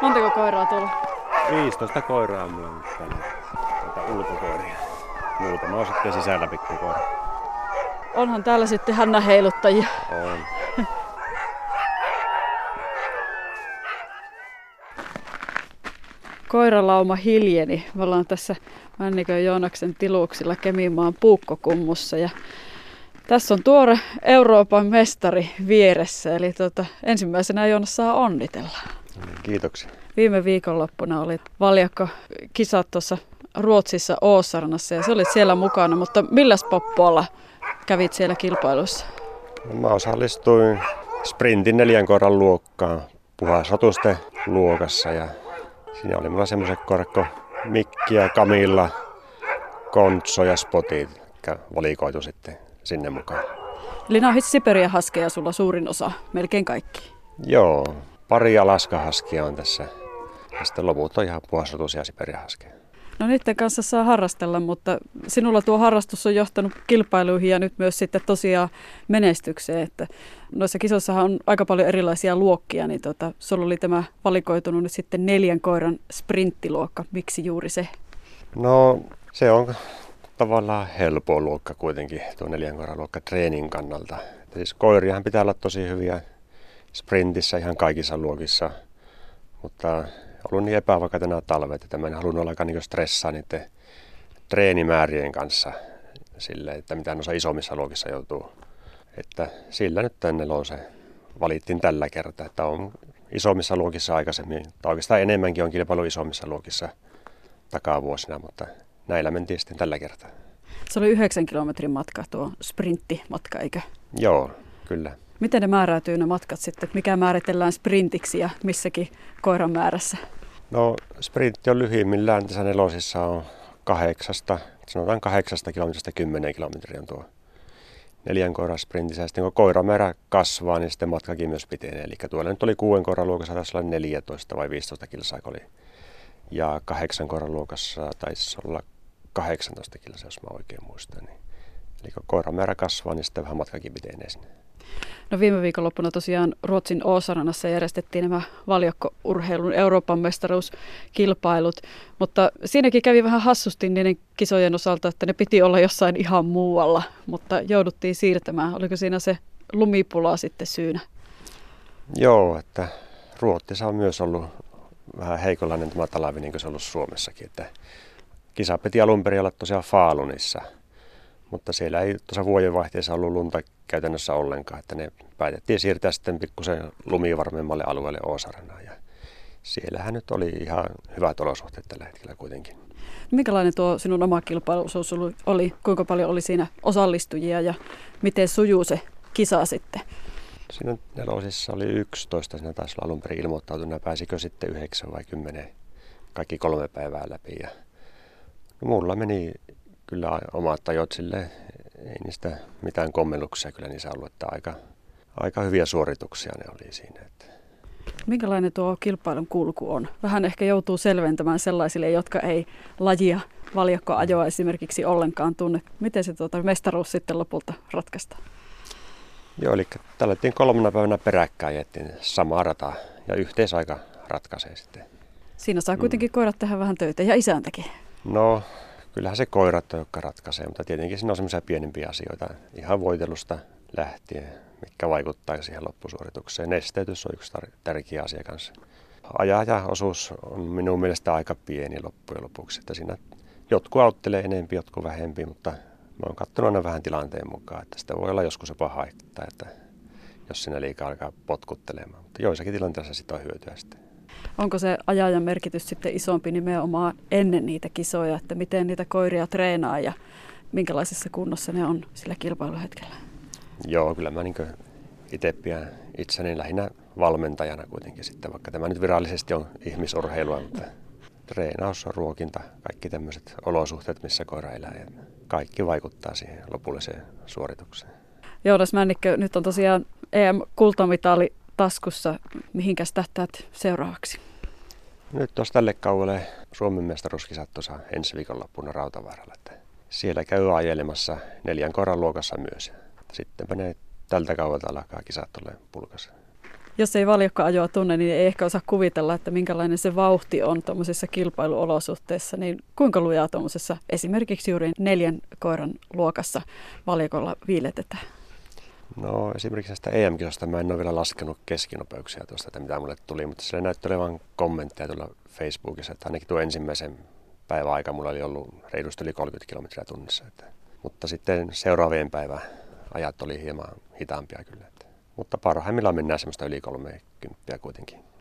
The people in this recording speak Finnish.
Montako koiraa tuolla? 15 koiraa mulla on tällä tuota ulkokoiria. Muutama on sitten sisällä pikkukoira. Onhan täällä sitten Hanna heiluttajia. On. Koiralauma hiljeni. Me ollaan tässä Männikön Joonaksen tiluksilla Kemimaan puukkokummussa ja tässä on tuore Euroopan mestari vieressä, eli tuota, ensimmäisenä Joonas saa onnitella. Kiitoksia. Viime viikonloppuna oli valjakko kisat tuossa Ruotsissa Oosarnassa ja se oli siellä mukana, mutta milläs poppoalla kävit siellä kilpailussa? No, mä osallistuin sprintin neljän koiran luokkaan puhasotusten luokassa ja siinä oli mulla semmoiset korkko Mikki ja Kamilla, Kontso ja Spotit, jotka valikoitu sitten sinne mukaan. Eli nämä on haskeja sulla suurin osa, melkein kaikki. Joo, pari alaskahaskia on tässä. Ja sitten loput on ihan puhasotuisia siperiahaskeja. No niiden kanssa saa harrastella, mutta sinulla tuo harrastus on johtanut kilpailuihin ja nyt myös sitten tosiaan menestykseen. Että noissa kisoissahan on aika paljon erilaisia luokkia, niin tota, sulla oli tämä valikoitunut nyt sitten neljän koiran sprinttiluokka. Miksi juuri se? No se on tavallaan helppo luokka kuitenkin, tuo neljän koiran luokka treenin kannalta. Siis koiriahan pitää olla tosi hyviä sprintissä ihan kaikissa luokissa, mutta ollut niin epävakaita nämä talvet, että mä en halunnut olla niin stressaa niiden treenimäärien kanssa sille, että mitä noissa isommissa luokissa joutuu. Että sillä nyt tänne se valittiin tällä kertaa, että on isommissa luokissa aikaisemmin, tai oikeastaan enemmänkin on kilpailu isommissa luokissa takavuosina, mutta näillä mentiin sitten tällä kertaa. Se oli yhdeksän kilometrin matka tuo sprinttimatka, eikö? Joo, kyllä. Miten ne määräytyy ne matkat sitten? Mikä määritellään sprintiksi ja missäkin koiran määrässä? No sprintti on lyhyimmillään tässä nelosissa on kahdeksasta, sanotaan kahdeksasta kilometristä kymmenen kilometriä on tuo neljän koiran sprintissä. Sitten kun koiramäärä kasvaa, niin sitten matkakin myös pitenee. Eli tuolla nyt oli kuuden koiran luokassa, taisi olla 14 vai 15 kilsaa oli. Ja kahdeksan koiran luokassa taisi olla 18 kilsaa, jos mä oikein muistan. Niin. Eli kun koiramäärä kasvaa, niin sitten vähän matkakin pitenee sinne. No viime viikonloppuna tosiaan Ruotsin Åsaranassa järjestettiin nämä valjakkourheilun Euroopan mestaruuskilpailut, mutta siinäkin kävi vähän hassusti niiden kisojen osalta, että ne piti olla jossain ihan muualla, mutta jouduttiin siirtämään. Oliko siinä se lumipula sitten syynä? Joo, että Ruotsissa on myös ollut vähän heikonlainen tämä talvi, niin kuin se on ollut Suomessakin, että kisa piti alun perin olla tosiaan Faalunissa – mutta siellä ei tuossa vuodenvaihteessa ollut lunta käytännössä ollenkaan, että ne päätettiin siirtää sitten pikkusen lumivarmemmalle alueelle Oosarana ja siellähän nyt oli ihan hyvät olosuhteet tällä hetkellä kuitenkin. Minkälainen tuo sinun oma kilpailuosuus oli? Kuinka paljon oli siinä osallistujia ja miten sujuu se kisa sitten? Siinä nelosissa oli 11, siinä taisi olla alun perin ilmoittautunut, pääsikö sitten 9 vai 10, kaikki kolme päivää läpi. Ja no, mulla meni kyllä omat tajot sille, ei niistä mitään kommelluksia kyllä niissä ollut, että aika, aika hyviä suorituksia ne oli siinä. Että. Minkälainen tuo kilpailun kulku on? Vähän ehkä joutuu selventämään sellaisille, jotka ei lajia valjakkoajoa esimerkiksi ollenkaan tunne. Miten se tuota mestaruus sitten lopulta ratkaistaan? Joo, eli tällä kolmana päivänä peräkkäin jättiin sama rata ja yhteisaika ratkaisee sitten. Siinä saa kuitenkin mm. koirat tehdä vähän töitä ja isäntäkin. No kyllähän se koirat on, jotka ratkaisee, mutta tietenkin siinä on semmoisia pienempiä asioita ihan voitelusta lähtien, mikä vaikuttaa siihen loppusuoritukseen. Nesteytys on yksi tar- tärkeä asia kanssa. Ajaja-osuus on minun mielestä aika pieni loppujen lopuksi, että siinä jotkut auttelee enempi, jotkut vähempi, mutta mä oon katsonut aina vähän tilanteen mukaan, että sitä voi olla joskus jopa haittaa, että jos sinä liikaa alkaa potkuttelemaan. Mutta joissakin tilanteissa sitä on hyötyä sitten onko se ajajan merkitys sitten isompi nimenomaan ennen niitä kisoja, että miten niitä koiria treenaa ja minkälaisessa kunnossa ne on sillä kilpailuhetkellä? Joo, kyllä mä niin itse pidän itseni lähinnä valmentajana kuitenkin sitten, vaikka tämä nyt virallisesti on ihmisurheilua, mutta treenaus, ruokinta, kaikki tämmöiset olosuhteet, missä koira elää ja kaikki vaikuttaa siihen lopulliseen suoritukseen. Joonas Männikkö, nyt on tosiaan EM-kultamitali taskussa. Mihinkäs tähtäät seuraavaksi? Nyt tuossa tälle kaualle Suomen mestaruuskisat tuossa ensi viikonloppuna Rautavaaralla. Että siellä käy ajelemassa neljän koran luokassa myös. Sitten ne tältä kaualta alkaa kisat tulee pulkassa. Jos ei valjakkoajoa tunne, niin ei ehkä osaa kuvitella, että minkälainen se vauhti on tuommoisissa kilpailuolosuhteissa. Niin kuinka lujaa tuommoisessa esimerkiksi juuri neljän koiran luokassa valjakolla viiletetään? No esimerkiksi tästä EM-kisosta mä en ole vielä laskenut keskinopeuksia tuosta, että mitä mulle tuli, mutta sille näytti olevan kommentteja tuolla Facebookissa, että ainakin tuo ensimmäisen päivän aika mulla oli ollut reilusti yli 30 kilometriä tunnissa. Että, mutta sitten seuraavien päivän ajat oli hieman hitaampia kyllä. Että, mutta parhaimmillaan mennään semmoista yli 30 kuitenkin.